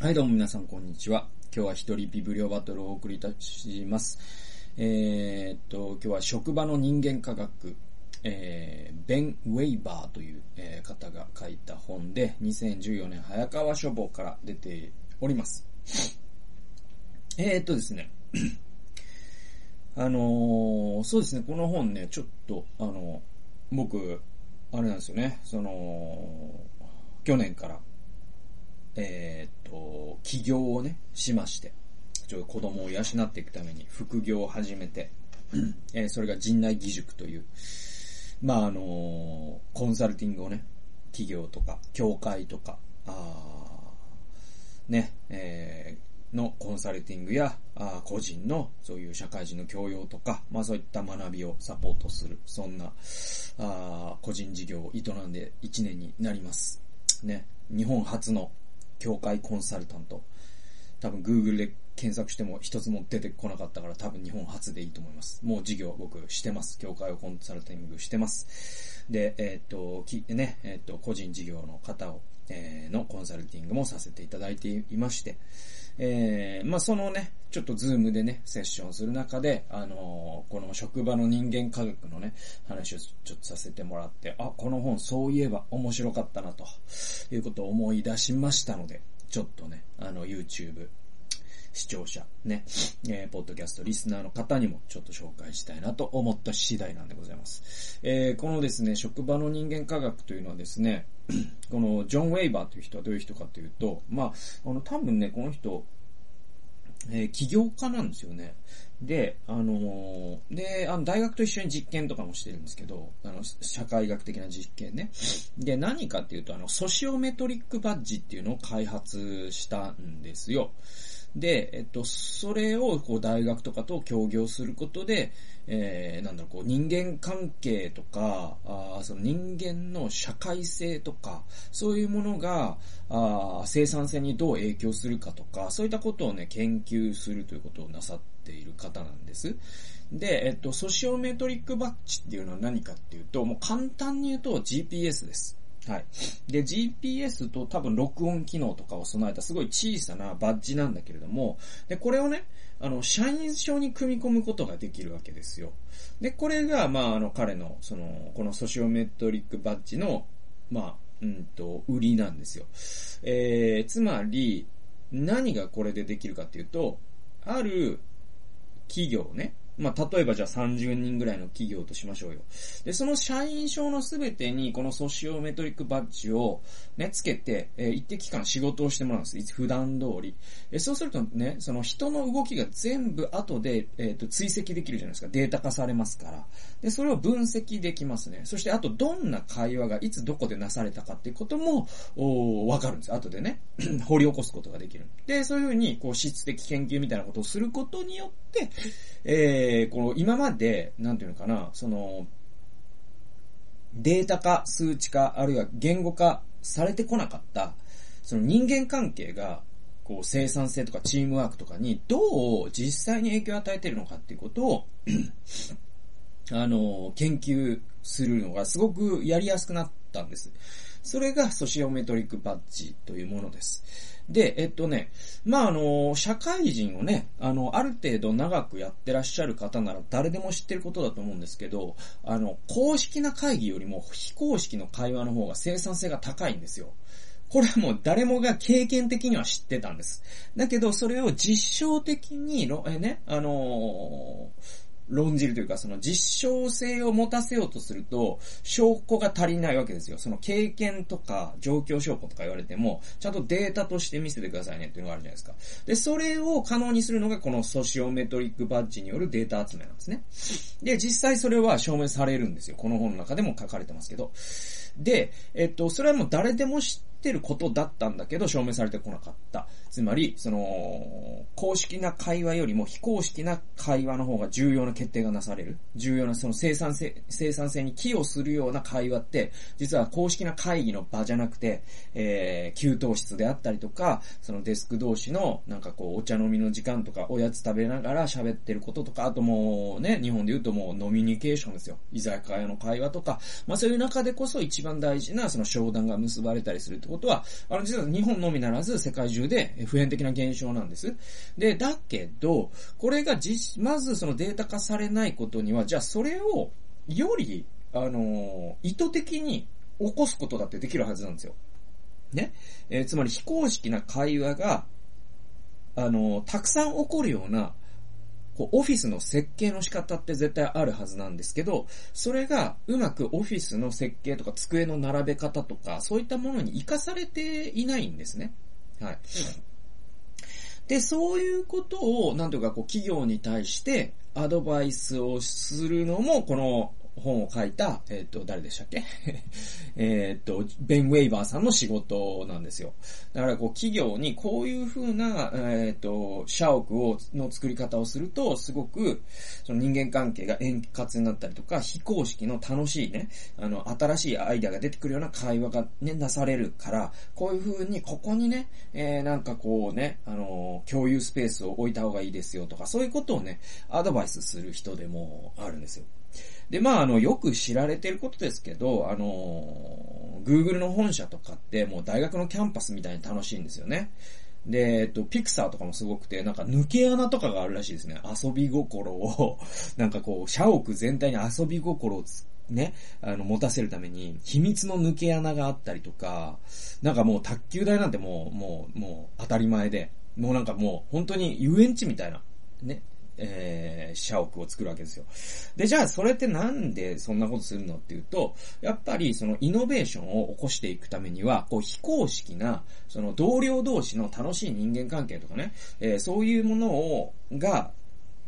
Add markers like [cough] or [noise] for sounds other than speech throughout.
はい、どうも皆さん、こんにちは。今日は一人ビブリオバトルをお送りいたします。えー、っと、今日は職場の人間科学、えー、ベン・ウェイバーという、えー方が書いた本で、2014年早川書房から出ております。えー、っとですね。あのそうですね、この本ね、ちょっと、あの僕、あれなんですよね、その、去年から、えーっと、起業をね、しまして、ちょ子供を養っていくために副業を始めて、[clears throat] えーそれが陣内義塾という、まあ、あのコンサルティングをね、企業とか、協会とか、あーね、えーのコンサルティングや、あー個人の、そういう社会人の教養とか、まあそういった学びをサポートする、そんな、あー個人事業を営んで1年になります。ね、日本初の協会コンサルタント。多分 Google で検索しても一つも出てこなかったから多分日本初でいいと思います。もう事業僕してます。協会をコンサルティングしてます。で、えーっと、き、ね、えーっと、個人事業の方を、えーのコンサルティングもさせていただいていまして、えーまあそのね、ちょっとズームでね、セッションする中で、あのーこの職場の人間科学のね、話をちょっとさせてもらって、あ、この本そういえば面白かったな、ということを思い出しましたので、ちょっとね、あの、YouTube、視聴者、ね、えーポッドキャスト、リスナーの方にもちょっと紹介したいなと思った次第なんでございます。えーこのですね、職場の人間科学というのはですね、[clears throat] このジョン・ウェイバーという人はどういう人かというと、まあ、あの、多分ね、この人、えー起業家なんですよね。で、あのーで、あの、大学と一緒に実験とかもしてるんですけど、あの、社会学的な実験ね。で、何かっていうと、あの、ソシオメトリックバッジっていうのを開発したんですよ。で、えっと、それを、こう、大学とかと協業することで、えー、なんだろう、こう、人間関係とか、あその人間の社会性とか、そういうものが、あ生産性にどう影響するかとか、そういったことをね、研究するということをなさっている方なんです。で、えっと、ソシオメトリックバッジっていうのは何かっていうと、もう簡単に言うと GPS です。はい。で、GPS と多分録音機能とかを備えたすごい小さなバッジなんだけれども、で、これをね、あの、社員証に組み込むことができるわけですよ。で、これが、まあ、あの、彼の、その、このソシオメトリックバッジの、まあ、うんと、売りなんですよ。えー、つまり、何がこれでできるかっていうと、ある企業ね。まあ、例えばじゃあ30人ぐらいの企業としましょうよ。で、その社員証のすべてにこのソシオメトリックバッジをね、つけて、えー一定期間仕事をしてもらうんです。普段通り。えそうするとね、その人の動きが全部後で、えっ、と、追跡できるじゃないですか。データ化されますから。で、それを分析できますね。そして、あと、どんな会話がいつどこでなされたかっていうことも、おわかるんです。後でね、[clears throat] 掘り起こすことができる。で、そういうふうに、こう、質的研究みたいなことをすることによって、えー、この、今まで、なんていうのかな、その、データ化、数値化、あるいは言語化されてこなかった、その人間関係が、こう、生産性とかチームワークとかに、どう実際に影響を与えているのかっていうことを、あの、研究するのがすごくやりやすくなったんです。それがソシオメトリックバッジというものです。で、えっとね、まあ、あの、社会人をね、あの、ある程度長くやってらっしゃる方なら誰でも知ってることだと思うんですけど、あの、公式な会議よりも非公式の会話の方が生産性が高いんですよ。これはもう誰もが経験的には知ってたんです。だけど、それを実証的に、えね、あのー論じるというか、その実証性を持たせようとすると、証拠が足りないわけですよ。その経験とか状況証拠とか言われても、ちゃんとデータとして見せてくださいねっていうのがあるじゃないですか。で、それを可能にするのがこのソシオメトリックバッジによるデータ集めなんですね。で、実際それは証明されるんですよ。この本の中でも書かれてますけど。で、えっと、それはもう誰でも知っててることだったんだけど、証明されてこなかった。つまり、その、公式な会話よりも非公式な会話の方が重要な決定がなされる。重要なその生産性、生産性に寄与するような会話って、実は公式な会議の場じゃなくて、えー、給湯室であったりとか、そのデスク同士の、なんかこう、お茶飲みの時間とか、おやつ食べながら喋ってることとか、あともうね、日本で言うともうノミニケーションですよ。居酒屋の会話とか、まあそういう中でこそ一番大事なその商談が結ばれたりするとってことは、あの、実は日本のみならず世界中で普遍的な現象なんです。で、だけど、これが実、まずそのデータ化されないことには、じゃあそれをより、あの、意図的に起こすことだってできるはずなんですよ。ね？えー、つまり非公式な会話が、あの、たくさん起こるような、オフィスの設計の仕方って絶対あるはずなんですけど、それがうまくオフィスの設計とか机の並べ方とか、そういったものに活かされていないんですね。はい。で、そういうことを、なんとか、こう、企業に対してアドバイスをするのも、この本を書いた、えっ、ー、と、誰でしたっけ？[laughs] えっと、ベン・ウェイバーさんの仕事なんですよ。だから、こう、企業にこういう風な、えっ、ー、と、社屋を、の作り方をすると、すごく、その人間関係が円滑になったりとか、非公式の楽しいね、あの、新しいアイデアが出てくるような会話がね、なされるから、こういう風に、ここにね、えー、なんかこうね、あの、共有スペースを置いた方がいいですよとか、そういうことをね、アドバイスする人でもあるんですよ。で、まあ、あの、よく知られてることですけど、あの、Google の本社とかってもう大学のキャンパスみたいに楽しいんですよね。で、えっと、ピクサーとかもすごくて、なんか抜け穴とかがあるらしいですね。遊び心を、[laughs] なんかこう、社屋全体に遊び心をね、あの、持たせるために、秘密の抜け穴があったりとか、なんかもう卓球台なんてもう、もう、もう当たり前で、もうなんかもう、本当に遊園地みたいな、ね、えー、社屋を作るわけですよ。で、じゃあそれってなんでそんなことするのっていうと、やっぱりそのイノベーションを起こしていくためには、こう非公式な、その同僚同士の楽しい人間関係とかね、えー、そういうものを、が、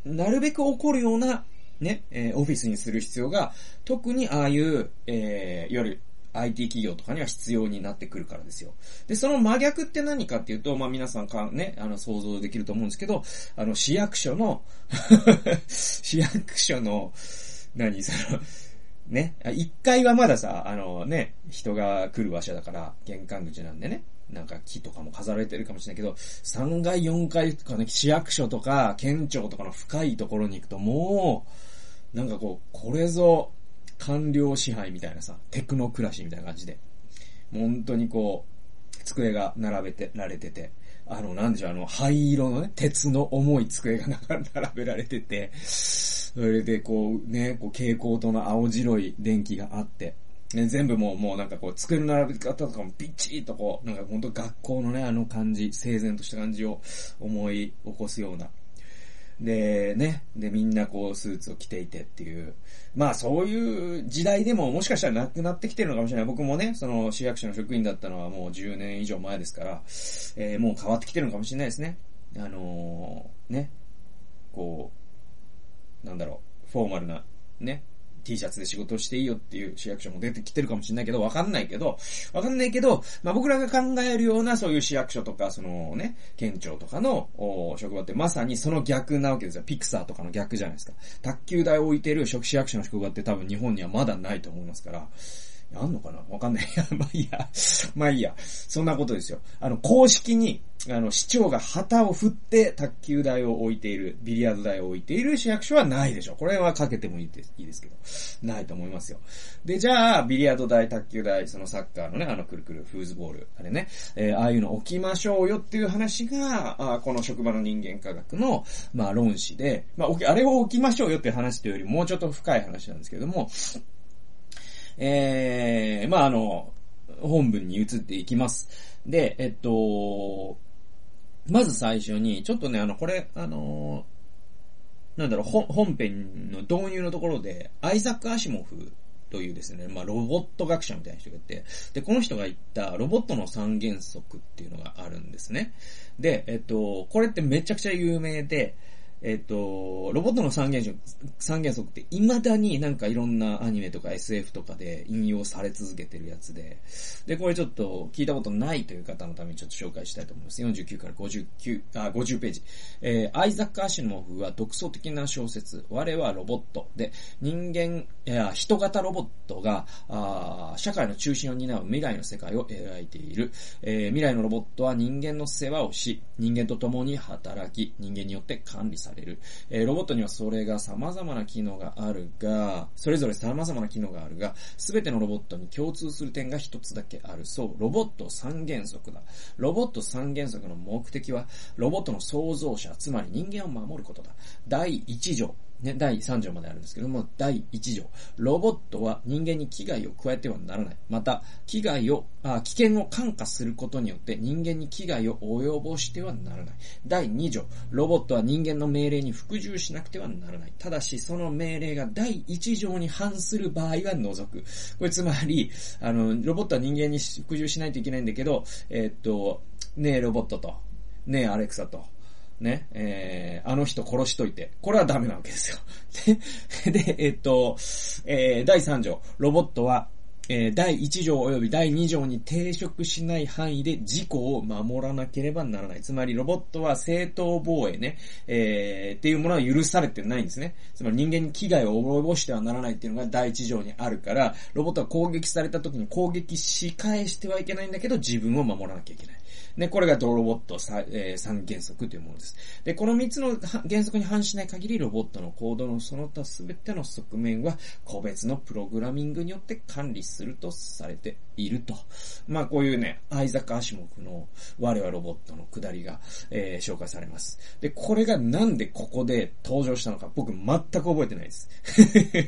なるべく起こるようなね、えー、オフィスにする必要が、特にああいう、えー、いわゆる IT 企業とかには必要になってくるからですよ。で、その真逆って何かっていうと、まあ皆さんかね、あの想像できると思うんですけど、あの市役所の [laughs] 市役所の、何？その、ね、1階はまださ、あのね、人が来る場所だから、玄関口なんでね、なんか木とかも飾られてるかもしれないけど、3階、4階とかね、市役所とか県庁とかの深いところに行くともう、なんかこう、これぞ、官僚支配みたいなさ、テクノクラシーみたいな感じで、もう本当にこう、机が並べてられてて、あの、なんでしょう、あの、灰色のね、鉄の重い机が並べられてて、それでこうね、こう蛍光灯の青白い電気があって、ね、全部もう、もうなんかこう、机の並べ方とかもピッチリとこう、なんか本当学校のね、あの感じ、整然とした感じを思い起こすような、で、ね、で、みんなこう、スーツを着ていてっていう。まあ、そういう時代でももしかしたらなくなってきてるのかもしれない。僕もね、その市役所の職員だったのはもう10年以上前ですから、えー、もう変わってきてるのかもしれないですね。あのー、ね、こう、なんだろう、フォーマルな、ね、T シャツで仕事していいよっていう市役所も出てきてるかもしれないけど、わかんないけど、わかんないけど、まあ、僕らが考えるようなそういう市役所とか、そのね、県庁とかの職場ってまさにその逆なわけですよ。ピクサーとかの逆じゃないですか。卓球台を置いてる職市役所の職場って多分日本にはまだないと思いますから、あんのかな？わかんない。[laughs] まあいいや。まあいいや。そんなことですよ。あの、公式に、あの、市長が旗を振って卓球台を置いている、ビリヤード台を置いている市役所はないでしょ。これはかけてもいいですいいですけど。ないと思いますよ。で、じゃあ、ビリヤード台、卓球台、そのサッカーのね、あの、くるくる、フーズボール、あれね、えー、ああいうの置きましょうよっていう話が、あこの職場の人間科学の、まあ、論旨で、まあ、あれを置きましょうよっていう話というよりもうちょっと深い話なんですけども、えー、まあ、あの、本文に移っていきます。で、えっと、まず最初に、ちょっとね、あの、これ、あの、なんだろう、本編の導入のところで、アイザック・アシモフというですね、まあ、ロボット学者みたいな人がいて、で、この人が言ったロボットの三原則っていうのがあるんですね。で、えっと、これってめちゃくちゃ有名で、えっ、と、ロボットの三原則、三原則って未だになんかいろんなアニメとか SF とかで引用され続けてるやつで、で、これちょっと聞いたことないという方のためにちょっと紹介したいと思います。49から59、あ、50ページ。えー、アイザック・アシュモフは独創的な小説、我はロボットで、人間、いや、人型ロボットが、あ社会の中心を担う未来の世界を描いている。えー、未来のロボットは人間の世話をし、人間と共に働き、人間によって管理されされる。えー、ロボットにはそれが様々な機能があるが、それぞれ様々な機能があるが、すべてのロボットに共通する点が一つだけある。そう、ロボット三原則だ。ロボット三原則の目的は、ロボットの創造者、つまり人間を守ることだ。第一条。ね、第3条まであるんですけども、第1条。ロボットは人間に危害を加えてはならない。また、危害を、あ危険を感化することによって人間に危害を及ぼしてはならない。第2条。ロボットは人間の命令に服従しなくてはならない。ただし、その命令が第1条に反する場合は除く。これつまり、あの、ロボットは人間に服従しないといけないんだけど、えー、っと、ねえロボットと、ねえアレクサと、ね、えー、あの人殺しといて。これはダメなわけですよ。[laughs] で、でえっと、えー、第3条。ロボットは、え、第1条及び第2条に抵触しない範囲で事故を守らなければならない。つまりロボットは正当防衛ね、えー、っていうものは許されてないんですね。つまり人間に危害を及ぼしてはならないっていうのが第1条にあるから、ロボットは攻撃された時に攻撃し返してはいけないんだけど、自分を守らなきゃいけない。ね、これがドロボット3、えー、原則というものです。で、この3つの原則に反しない限り、ロボットの行動のその他全ての側面は、個別のプログラミングによって管理するするとされていると。まあ、こういうね、アイザック・アシモフの我はロボットの下りが、えー、紹介されます。で、これがなんでここで登場したのか、僕全く覚えてないです。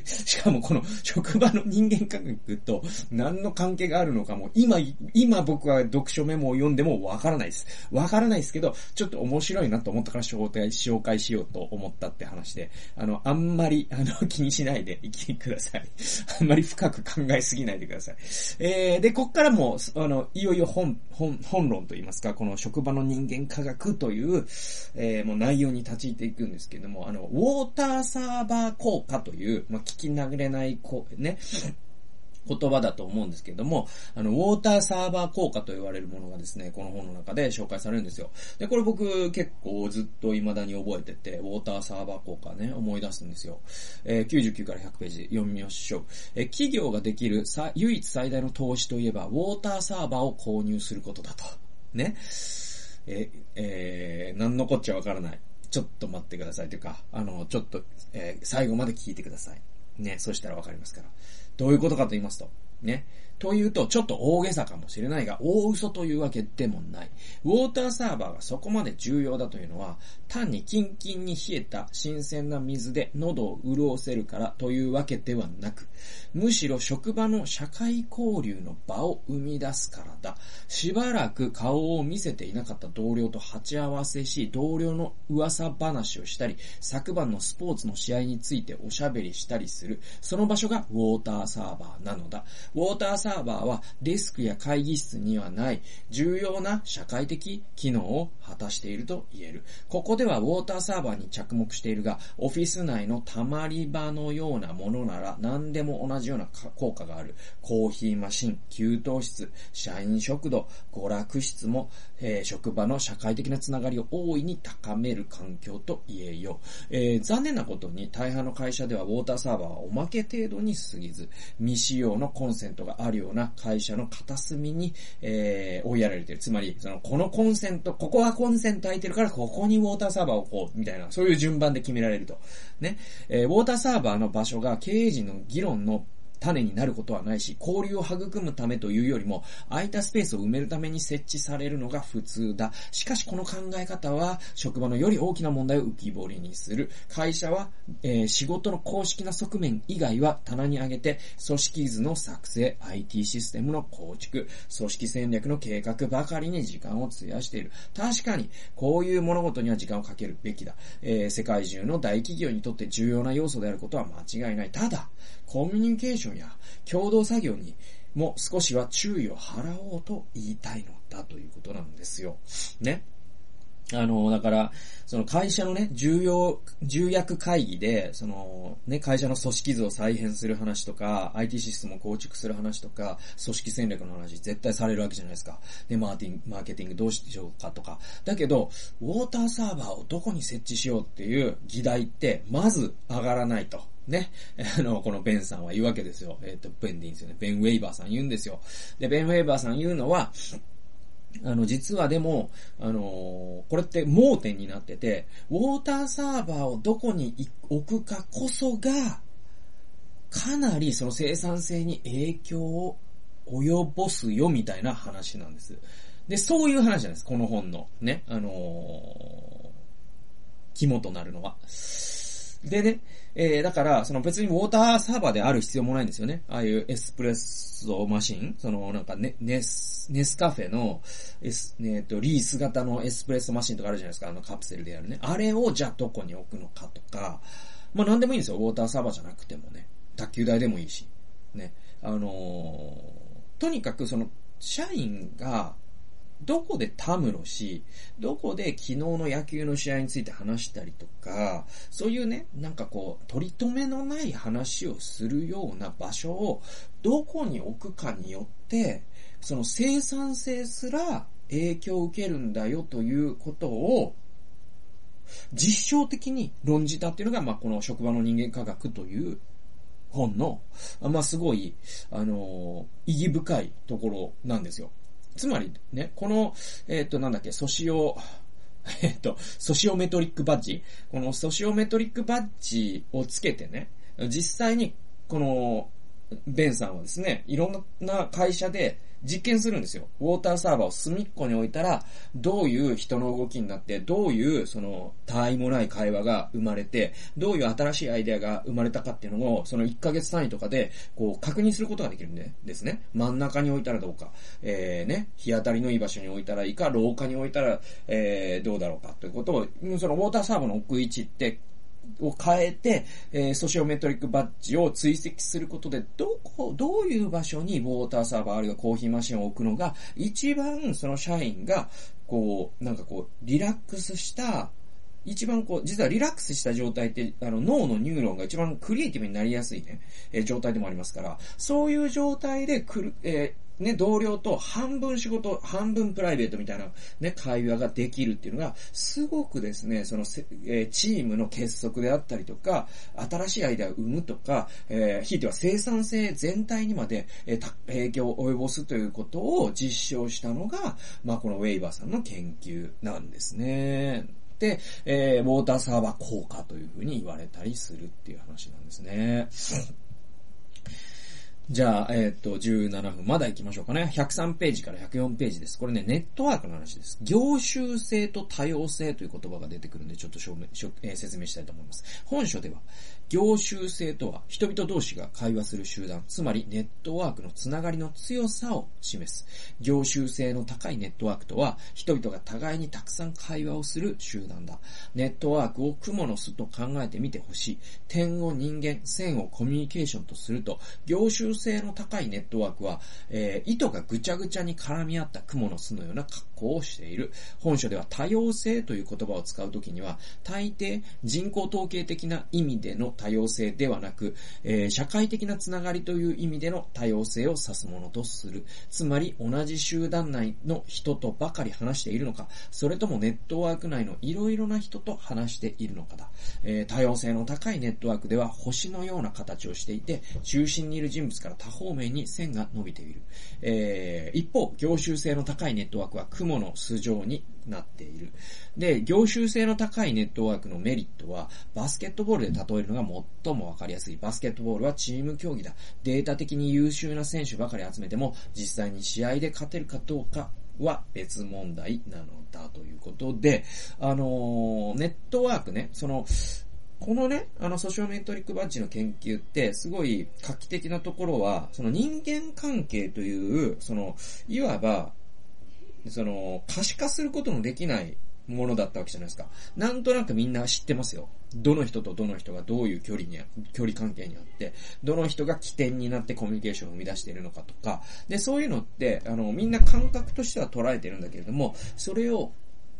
[laughs] しかもこの職場の人間科学と何の関係があるのかも、今、今僕は読書メモを読んでもわからないです。わからないですけど、ちょっと面白いなと思ったから紹介紹介しようと思ったって話で、あの、あんまり、あの、気にしないで生きてください。[laughs] あんまり深く考えすぎないでください。えー、で、こっからも、あの、いよいよ本、本、本論といいますか、この職場の人間科学という、えー、もう内容に立ち入っていくんですけども、あの、ウォーターサーバー効果という、まあ、聞き流れない、こう、ね、言葉だと思うんですけれども、あの、ウォーターサーバー効果と言われるものがですね、この本の中で紹介されるんですよ。で、これ僕結構ずっと未だに覚えてて、ウォーターサーバー効果ね、思い出すんですよ。えー、99から100ページ読みましょう。えー、企業ができるさ唯一最大の投資といえば、ウォーターサーバーを購入することだと。ね。え、えー、何のこっちゃわからない。ちょっと待ってくださいというか、あの、ちょっと、えー、最後まで聞いてください。ね、そしたらわかりますから。どういうことかと言いますと、ね。というと、ちょっと大げさかもしれないが、大嘘というわけでもない。ウォーターサーバーがそこまで重要だというのは、単にキンキンに冷えた新鮮な水で喉を潤せるからというわけではなく、むしろ職場の社会交流の場を生み出すからだ。しばらく顔を見せていなかった同僚と鉢合わせし、同僚の噂話をしたり、昨晩のスポーツの試合についておしゃべりしたりする。その場所がウォーターサーバーなのだ。ウォーターサーバーラバーはデスクや会議室にはない重要な社会的機能を果たしていると言える。ここではウォーターサーバーに着目しているが、オフィス内の溜まり場のようなものなら何でも同じような効果がある。コーヒーマシン、給湯室、社員食堂、娯楽室も、えー、職場の社会的なつながりを大いに高める環境と言えよう。えー、残念なことに大半の会社ではウォーターサーバーはおまけ程度に過ぎず、未使用のコンセントがあるような会社の片隅に、えー、追いやられてる。つまり、その、このコンセント、ここはコンセント空いてるから、ここにウォーターサーバーを置こう、みたいな、そういう順番で決められると。ね。えー、ウォーターサーバーの場所が経営陣の議論の種になることはないし、交流を育むためというよりも、空いたスペースを埋めるために設置されるのが普通だ。しかしこの考え方は、職場のより大きな問題を浮き彫りにする。会社は、えー、仕事の公式な側面以外は棚に上げて、組織図の作成、IT システムの構築、組織戦略の計画ばかりに時間を費やしている。確かに、こういう物事には時間をかけるべきだ。えー、世界中の大企業にとって重要な要素であることは間違いない。ただ、コミュニケーションや共同作業にも少しは注意を払おうと言いたいのだということなんですよ。ね。あの、だから、その会社のね、重要、重役会議で、その、ね、会社の組織図を再編する話とか、IT システムを構築する話とか、組織戦略の話絶対されるわけじゃないですか。で、マーティン、マーケティングどうしようかとか。だけど、ウォーターサーバーをどこに設置しようっていう議題って、まず上がらないと。ね。[laughs] あの、このベンさんは言うわけですよ。えっ、ー、と、ベンでいいんですよね。ベン・ウェイバーさん言うんですよ。で、ベン・ウェイバーさん言うのは、あの、実はでも、あのーこれって盲点になってて、ウォーターサーバーをどこに置くかこそが、かなりその生産性に影響を及ぼすよみたいな話なんです。で、そういう話なんです。この本の。ね。あのー肝となるのは。でね、えー、だから、その別にウォーターサーバーである必要もないんですよね。ああいうエスプレッソマシンそのなんかネ、ネス、ネスカフェの、エス、えっ、と、リース型のエスプレッソマシンとかあるじゃないですか。あのカプセルでやるね。あれをじゃあどこに置くのかとか、まあなんでもいいんですよ。ウォーターサーバーじゃなくてもね。卓球台でもいいし。ね。あのーとにかくその、社員が、どこでたむろし、どこで昨日の野球の試合について話したりとか、そういうね、なんかこう、取り留めのない話をするような場所をどこに置くかによって、その生産性すら影響を受けるんだよということを、実証的に論じたっていうのが、まあ、この職場の人間科学という本の、まあ、すごい、あの意義深いところなんですよ。つまりね、この、えっ、と、なんだっけ、ソシオ、[laughs] えっと、ソシオメトリックバッジ。このソシオメトリックバッジをつけてね、実際に、この、ベンさんはですね、いろんな会社で実験するんですよ。ウォーターサーバーを隅っこに置いたら、どういう人の動きになって、どういう、その、他愛もない会話が生まれて、どういう新しいアイデアが生まれたかっていうのを、その1ヶ月単位とかで、こう、確認することができるんで、ですね。真ん中に置いたらどうか、えー、ね、日当たりのいい場所に置いたらいいか、廊下に置いたら、えー、どうだろうかということを、そのウォーターサーバーの置く位置って、を変えて、えーソシオメトリックバッジを追跡することで、どこ、どういう場所にウォーターサーバーあるいはコーヒーマシンを置くのが、一番その社員が、こう、なんかこう、リラックスした、一番こう、実はリラックスした状態って、あの、脳のニューロンが一番クリエイティブになりやすいね、えー状態でもありますから、そういう状態でくる、えね、同僚と半分仕事、半分プライベートみたいなね、会話ができるっていうのが、すごくですね、その、えチームの結束であったりとか、新しいアイデアを生むとか、えーひいては生産性全体にまで、えー影響を及ぼすということを実証したのが、まあ、このウェイバーさんの研究なんですね。で、えーウォーターサーバー効果というふうに言われたりするっていう話なんですね。じゃあ、えっ、と、17分。まだ行きましょうかね。103ページから104ページです。これね、ネットワークの話です。業種性と多様性という言葉が出てくるんで、ちょっと証明えー説明したいと思います。本書では、業種性とは、人々同士が会話する集団、つまりネットワークのつながりの強さを示す。業種性の高いネットワークとは、人々が互いにたくさん会話をする集団だ。ネットワークを雲の巣と考えてみてほしい。点を人間、線をコミュニケーションとすると、業種性の高いネットワークは、えー糸がぐちゃぐちゃに絡み合った雲の巣のような格好をしている。本書では多様性という言葉を使うときには、大抵人口統計的な意味での多様性ではなく、えー社会的なつながりという意味での多様性を指すものとする。つまり、同じ集団内の人とばかり話しているのか、それともネットワーク内のいろいろな人と話しているのかだ。えー多様性の高いネットワークでは星のような形をしていて、中心にいる人物から多方面に線が伸びている。えー一方、業種性の高いネットワークは雲の巣状になっている。で、業種性の高いネットワークのメリットは、バスケットボールで例えるのが最もわかりやすい。バスケットボールはチーム競技だ。データ的に優秀な選手ばかり集めても、実際に試合で勝てるかどうかは別問題なのだということで、あのーネットワークね、その、このね、あの、ソシオメトリックバッジの研究って、すごい画期的なところは、その人間関係という、その、いわば、その、可視化することのできないものだったわけじゃないですか。なんとなくみんな知ってますよ。どの人とどの人がどういう距離に、距離関係にあって、どの人が起点になってコミュニケーションを生み出しているのかとか、で、そういうのって、あの、みんな感覚としては捉えてるんだけれども、それを、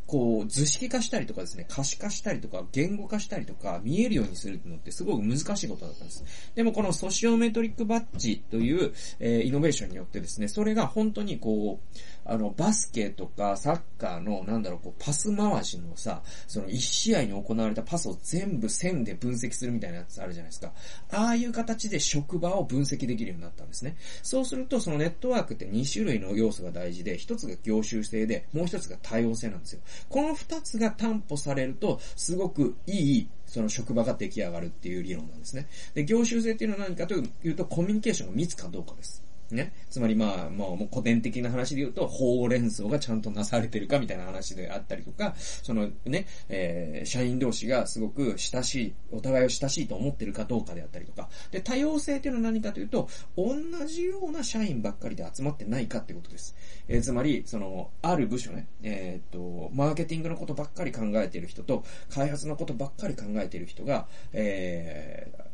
こう、図式化したりとかですね、可視化したりとか、言語化したりとか、見えるようにするのってすごく難しいことだったんです。でもこのソシオメトリックバッジという、えーイノベーションによってですね、それが本当にこう、あの、バスケとかサッカーの、なんだろう、こう、パス回しのさ、その一試合に行われたパスを全部線で分析するみたいなやつあるじゃないですか。ああいう形で職場を分析できるようになったんですね。そうすると、そのネットワークって2種類の要素が大事で、1つが業種性で、もう1つが多様性なんですよ。この2つが担保されると、すごくいいその職場が出来上がるっていう理論なんですね。で、業種性っていうのは何かというと、コミュニケーションが密かどうかです。ね。つまりまあ、もう古典的な話で言うと、ほうれん草がちゃんとなされてるかみたいな話であったりとか、そのね、えー、社員同士がすごく親しい、お互いを親しいと思ってるかどうかであったりとか。で、多様性っていうのは何かというと、同じような社員ばっかりで集まってないかってことです。えー、つまり、その、ある部署ね、えー、っと、マーケティングのことばっかり考えてる人と、開発のことばっかり考えてる人が、えー、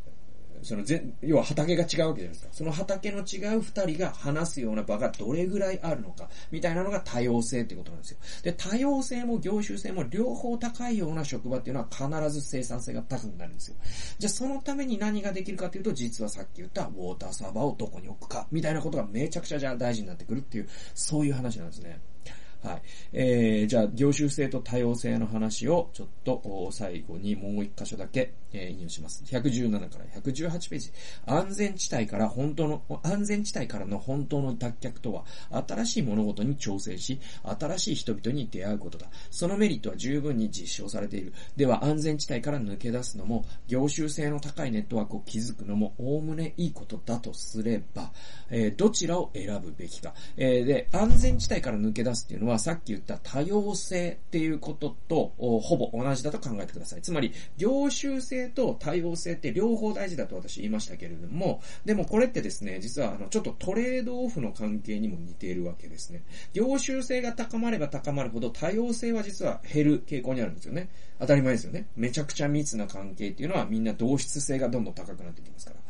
その全、要は畑が違うわけじゃないですか。その畑の違う二人が話すような場がどれぐらいあるのか、みたいなのが多様性ってことなんですよ。で、多様性も業種性も両方高いような職場っていうのは必ず生産性が高くなるんですよ。じゃあそのために何ができるかというと、実はさっき言ったウォーターサーバーをどこに置くか、みたいなことがめちゃくちゃじゃあ大事になってくるっていう、そういう話なんですね。はい。えー、じゃあ、業種性と多様性の話をちょっと最後にもう一箇所だけ、えー、引用します。117から118ページ。安全地帯から本当の、安全地帯からの本当の脱却とは、新しい物事に挑戦し、新しい人々に出会うことだ。そのメリットは十分に実証されている。では、安全地帯から抜け出すのも、業種性の高いネットワークを築くのも、おおむねいいことだとすれば、えー、どちらを選ぶべきか。えー、で、安全地帯から抜け出すっていうのは、はさっき言った多様性っていうこととほぼ同じだと考えてください。つまり、業種性と多様性って両方大事だと私言いましたけれども、でもこれってですね、実はあの、ちょっとトレードオフの関係にも似ているわけですね。業種性が高まれば高まるほど多様性は実は減る傾向にあるんですよね。当たり前ですよね。めちゃくちゃ密な関係っていうのはみんな同質性がどんどん高くなってきますから。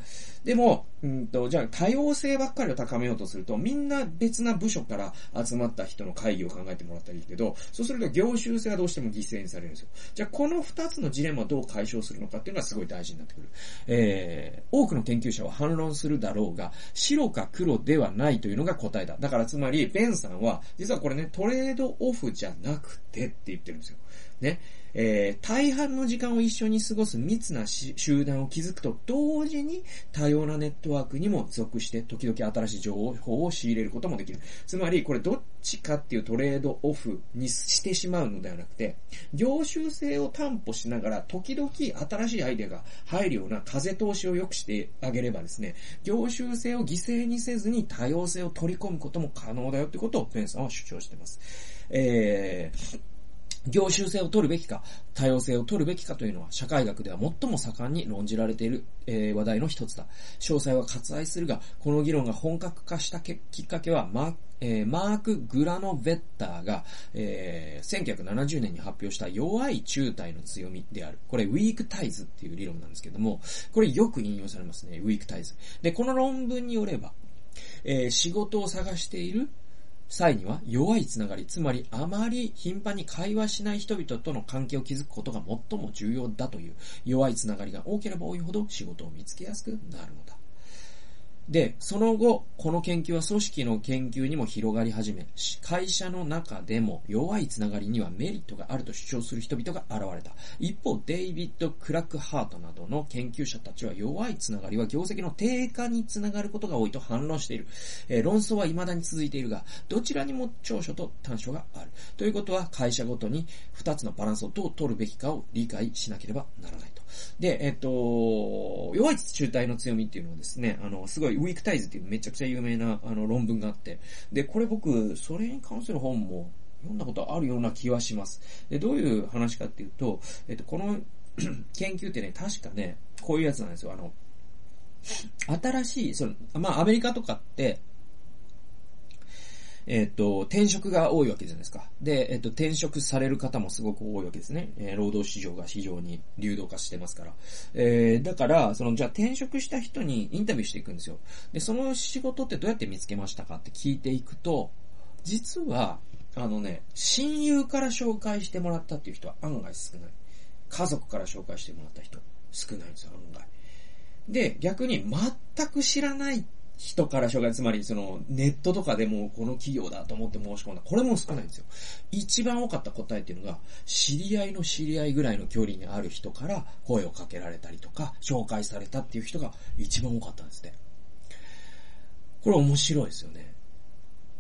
でも、うんと、じゃあ多様性ばっかりを高めようとすると、みんな別な部署から集まった人の会議を考えてもらったらいいけど、そうすると業種性がどうしても犠牲にされるんですよ。じゃあこの二つのジレンマをどう解消するのかっていうのはすごい大事になってくる。えー、多くの研究者は反論するだろうが、白か黒ではないというのが答えだ。だからつまり、ベンさんは、実はこれね、トレードオフじゃなくてって言ってるんですよ。ね。えー、大半の時間を一緒に過ごす密な集団を築くと同時に多様なネットワークにも属して時々新しい情報を仕入れることもできる。つまりこれどっちかっていうトレードオフにしてしまうのではなくて、業種性を担保しながら時々新しいアイデアが入るような風通しを良くしてあげればですね、業種性を犠牲にせずに多様性を取り込むことも可能だよってことをペンさんは主張しています。えー業種性を取るべきか、多様性を取るべきかというのは、社会学では最も盛んに論じられている、えー、話題の一つだ。詳細は割愛するが、この議論が本格化したきっかけは、マーえー、マーク・グラノベッターが、えー、1970年に発表した弱い中体の強みである。これ、ウィークタイズっていう理論なんですけども、これよく引用されますね、ウィークタイズ。で、この論文によれば、えー、仕事を探している際には弱いつながり、つまりあまり頻繁に会話しない人々との関係を築くことが最も重要だという弱いつながりが多ければ多いほど仕事を見つけやすくなるのだ。で、その後、この研究は組織の研究にも広がり始め、会社の中でも弱いつながりにはメリットがあると主張する人々が現れた。一方、デイビッド・クラックハートなどの研究者たちは弱いつながりは業績の低下につながることが多いと反論している。えー、論争は未だに続いているが、どちらにも長所と短所がある。ということは、会社ごとに二つのバランスをどう取るべきかを理解しなければならない。で、えっと、弱い中体の強みっていうのはですね、あの、すごいウィークタイズっていうめちゃくちゃ有名なあの論文があって、で、これ僕、それに関する本も読んだことあるような気はします。で、どういう話かっていうと、えっと、この [clears throat] 研究ってね、確かね、こういうやつなんですよ。あの、新しい、その、まあ、アメリカとかって、えっ、ー、と、転職が多いわけじゃないですか。で、えっ、ー、と、転職される方もすごく多いわけですね。えー、労働市場が非常に流動化してますから。えー、だから、その、じゃあ転職した人にインタビューしていくんですよ。で、その仕事ってどうやって見つけましたかって聞いていくと、実は、あのね、親友から紹介してもらったっていう人は案外少ない。家族から紹介してもらった人少ないんですよ、案外。で、逆に全く知らないっ人から紹介、つまりそのネットとかでもこの企業だと思って申し込んだ。これも少ないんですよ。一番多かった答えっていうのが、知り合いの知り合いぐらいの距離にある人から声をかけられたりとか、紹介されたっていう人が一番多かったんですね。これ面白いですよね。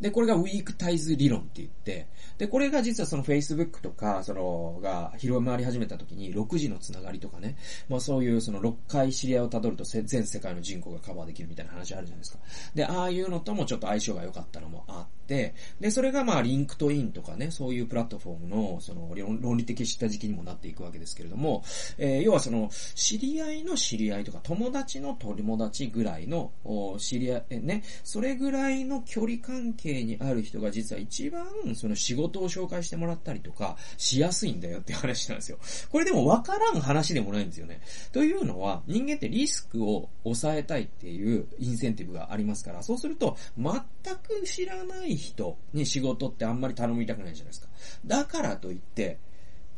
で、これがウィークタイズ理論って言って、で、これが実はその Facebook とか、その、が広まり始めた時に、6時のつながりとかね、まあそういうその6回知り合いをたどると全世界の人口がカバーできるみたいな話あるじゃないですか。で、ああいうのともちょっと相性が良かったのもあって、で、それがまあ LinkedIn とかね、そういうプラットフォームの、その論理的下敷きにもなっていくわけですけれども、えー、要はその、知り合いの知り合いとか、友達の友達ぐらいの、知り合い、ね、それぐらいの距離関係にある人が実は一番その仕事を紹介してもらったりとかしやすいんだよって話なんですよ。これでもわからん話でもないんですよね。というのは人間ってリスクを抑えたいっていうインセンティブがありますから、そうすると全く知らない人に仕事ってあんまり頼みたくないじゃないですか。だからといって、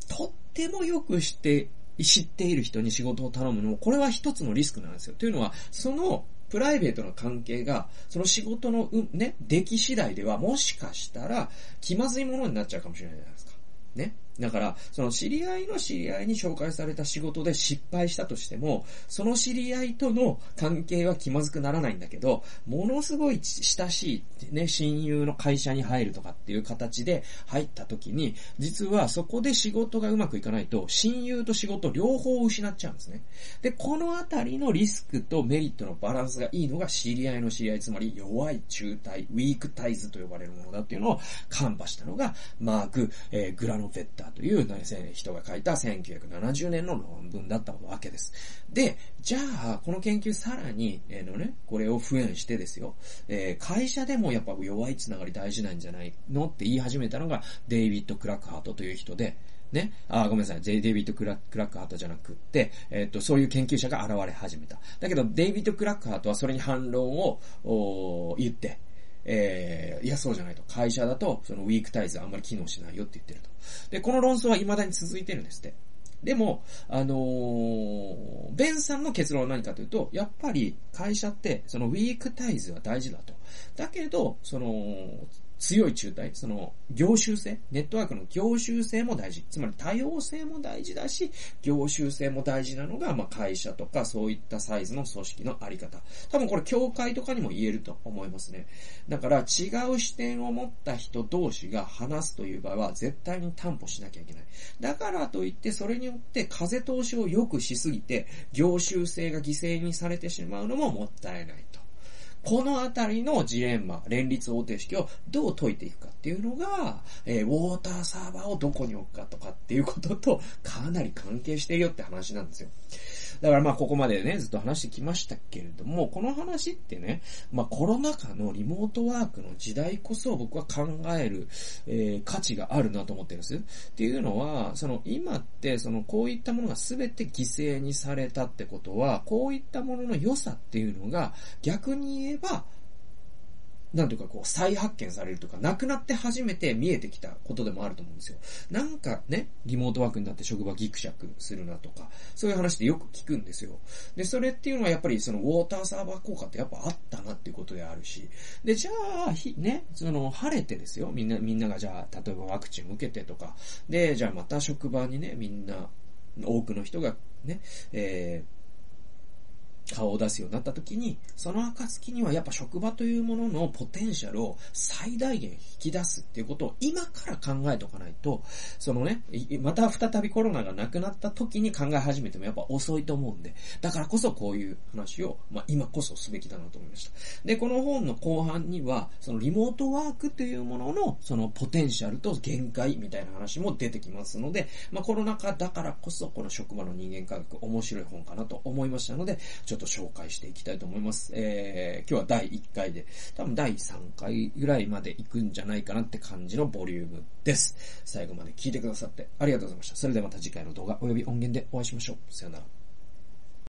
とってもよく知って、知っている人に仕事を頼むのも、これは一つのリスクなんですよ。というのは、そのプライベートの関係が、その仕事の、う、ね、出来次第では、もしかしたら、気まずいものになっちゃうかもしれないじゃないですか。ね。だから、その知り合いの知り合いに紹介された仕事で失敗したとしても、その知り合いとの関係は気まずくならないんだけど、ものすごい親しい、ね、親友の会社に入るとかっていう形で入った時に、実はそこで仕事がうまくいかないと、親友と仕事両方失っちゃうんですね。で、このあたりのリスクとメリットのバランスがいいのが知り合いの知り合い、つまり弱い中体、ウィークタイズと呼ばれるものだっていうのを看破したのが、マーク、えー、グラノフェッターという人が書いた1970年の論文だったわけです。で、じゃあ、この研究さらに、えー、のね、これを敷衍してですよ、えー、会社でもやっぱ弱いつながり大事なんじゃないのって言い始めたのが、デイビッド・クラックハートという人で、ね。あ、ごめんなさい。デイビッド・クラックハートじゃなくって、えっ、ー、と、そういう研究者が現れ始めた。だけど、デイビッド・クラックハートはそれに反論を言って、えー、いや、そうじゃないと。会社だと、そのウィークタイズあんまり機能しないよって言ってると。で、この論争は未だに続いてるんですって。でも、あのー、ベンさんの結論は何かというと、やっぱり会社って、そのウィークタイズは大事だと。だけど、その、強い中体、その、業種性、ネットワークの業種性も大事。つまり多様性も大事だし、業種性も大事なのが、まあ、会社とかそういったサイズの組織のあり方。多分これ、協会とかにも言えると思いますね。だから、違う視点を持った人同士が話すという場合は、絶対に担保しなきゃいけない。だからといって、それによって風通しを良くしすぎて、業種性が犠牲にされてしまうのももったいないと。このあたりのジレンマ、連立方程式をどう解いていくかっていうのが、えー、ウォーターサーバーをどこに置くかとかっていうこととかなり関係してるよって話なんですよ。だからまあここまでね、ずっと話してきましたけれども、この話ってね、まあコロナ禍のリモートワークの時代こそ僕は考える、えー、価値があるなと思ってるんです。っていうのは、その今ってそのこういったものが全て犠牲にされたってことは、こういったものの良さっていうのが逆に言えば、なんとかこう再発見されるとか、亡くなって初めて見えてきたことでもあると思うんですよ。なんかね、リモートワークになって職場ギクシャクするなとか、そういう話ってよく聞くんですよ。で、それっていうのはやっぱりそのウォーターサーバー効果ってやっぱあったなっていうことであるし、で、じゃあ、ひ、ね、その晴れてですよ。みんな、みんながじゃあ、例えばワクチンを受けてとか、で、じゃあまた職場にね、みんな、多くの人がね、えー顔を出すようになった時に、その暁にはやっぱ職場というもののポテンシャルを最大限引き出すっていうことを今から考えておかないと、そのね、また再びコロナがなくなった時に考え始めてもやっぱ遅いと思うんで、だからこそこういう話を、まあ今こそすべきだなと思いました。で、この本の後半には、そのリモートワークというものの、そのポテンシャルと限界みたいな話も出てきますので、まあコロナ禍だからこそこの職場の人間科学面白い本かなと思いましたので、ちょっとと紹介していきたいと思います。えー、今日は第1回で、多分第3回ぐらいまで行くんじゃないかなって感じのボリュームです。最後まで聞いてくださってありがとうございました。それではまた次回の動画及び音源でお会いしましょう。さよなら。